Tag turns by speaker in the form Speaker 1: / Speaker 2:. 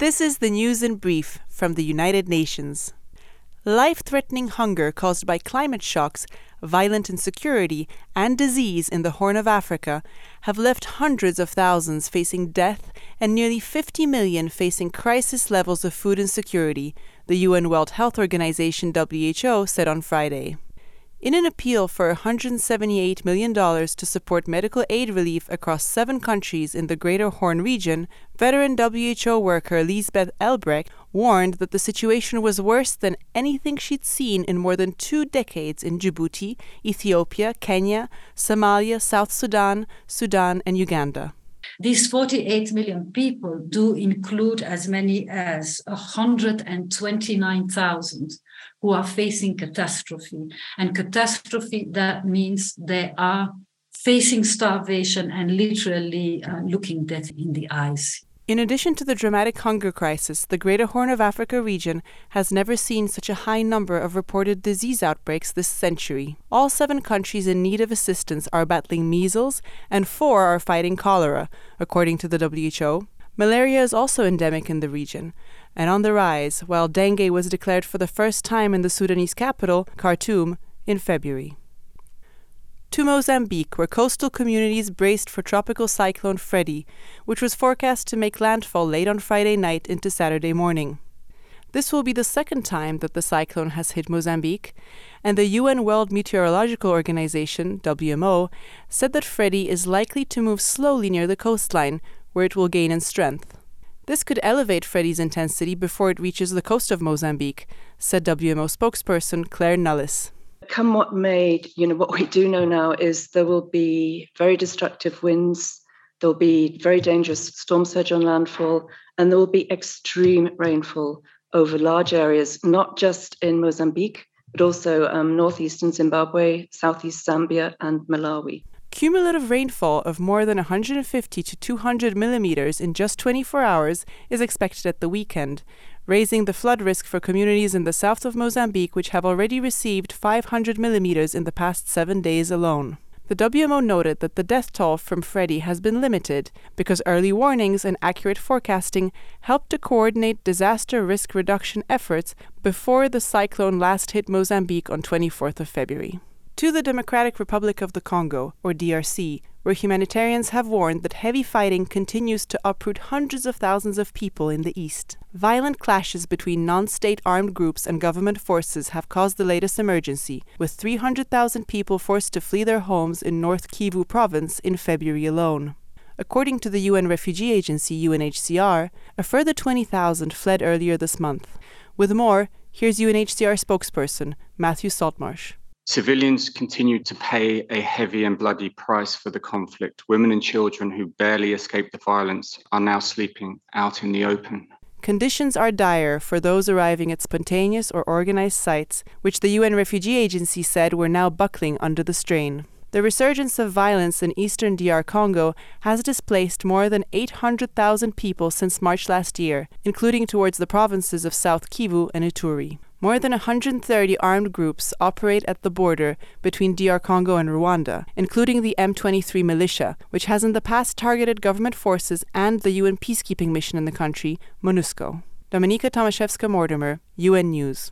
Speaker 1: This is the news in brief from the United Nations. Life threatening hunger caused by climate shocks, violent insecurity, and disease in the Horn of Africa have left hundreds of thousands facing death and nearly 50 million facing crisis levels of food insecurity, the UN World Health Organization WHO said on Friday. In an appeal for $178 million to support medical aid relief across seven countries in the Greater Horn region, veteran WHO worker Liesbeth Aelbrecht warned that the situation was worse than anything she'd seen in more than two decades in Djibouti, Ethiopia, Kenya, Somalia, South Sudan, Sudan, and Uganda.
Speaker 2: These 48 million people do include as many as 129,000 who are facing catastrophe. And catastrophe, that means they are facing starvation and literally uh, looking death in the eyes.
Speaker 1: In addition to the dramatic hunger crisis, the Greater Horn of Africa region has never seen such a high number of reported disease outbreaks this century. All seven countries in need of assistance are battling measles, and four are fighting cholera, according to the WHO. Malaria is also endemic in the region and on the rise, while dengue was declared for the first time in the Sudanese capital, Khartoum, in February to Mozambique, where coastal communities braced for tropical cyclone Freddy, which was forecast to make landfall late on Friday night into Saturday morning. This will be the second time that the cyclone has hit Mozambique, and the UN World Meteorological Organization, WMO, said that Freddy is likely to move slowly near the coastline, where it will gain in strength. This could elevate Freddy's intensity before it reaches the coast of Mozambique, said WMO spokesperson Claire Nullis
Speaker 3: come what may, you know, what we do know now is there will be very destructive winds, there'll be very dangerous storm surge on landfall, and there will be extreme rainfall over large areas, not just in Mozambique, but also um, northeastern Zimbabwe, southeast Zambia, and Malawi.
Speaker 1: Cumulative rainfall of more than 150 to 200 millimeters in just 24 hours is expected at the weekend, raising the flood risk for communities in the south of Mozambique, which have already received 500 millimeters in the past seven days alone. The WMO noted that the death toll from Freddy has been limited because early warnings and accurate forecasting helped to coordinate disaster risk reduction efforts before the cyclone last hit Mozambique on 24th of February to the Democratic Republic of the Congo, or DRC, where humanitarians have warned that heavy fighting continues to uproot hundreds of thousands of people in the east. Violent clashes between non state armed groups and government forces have caused the latest emergency, with 300,000 people forced to flee their homes in North Kivu province in February alone. According to the UN Refugee Agency UNHCR, a further 20,000 fled earlier this month. With more, here's UNHCR spokesperson Matthew Saltmarsh.
Speaker 4: Civilians continue to pay a heavy and bloody price for the conflict. Women and children who barely escaped the violence are now sleeping out in the open.
Speaker 1: Conditions are dire for those arriving at spontaneous or organized sites, which the UN Refugee Agency said were now buckling under the strain. The resurgence of violence in eastern DR Congo has displaced more than 800,000 people since March last year, including towards the provinces of South Kivu and Ituri. More than 130 armed groups operate at the border between DR Congo and Rwanda, including the M23 militia, which has in the past targeted government forces and the UN peacekeeping mission in the country, MONUSCO. Dominika Tomaszewska Mortimer, UN News.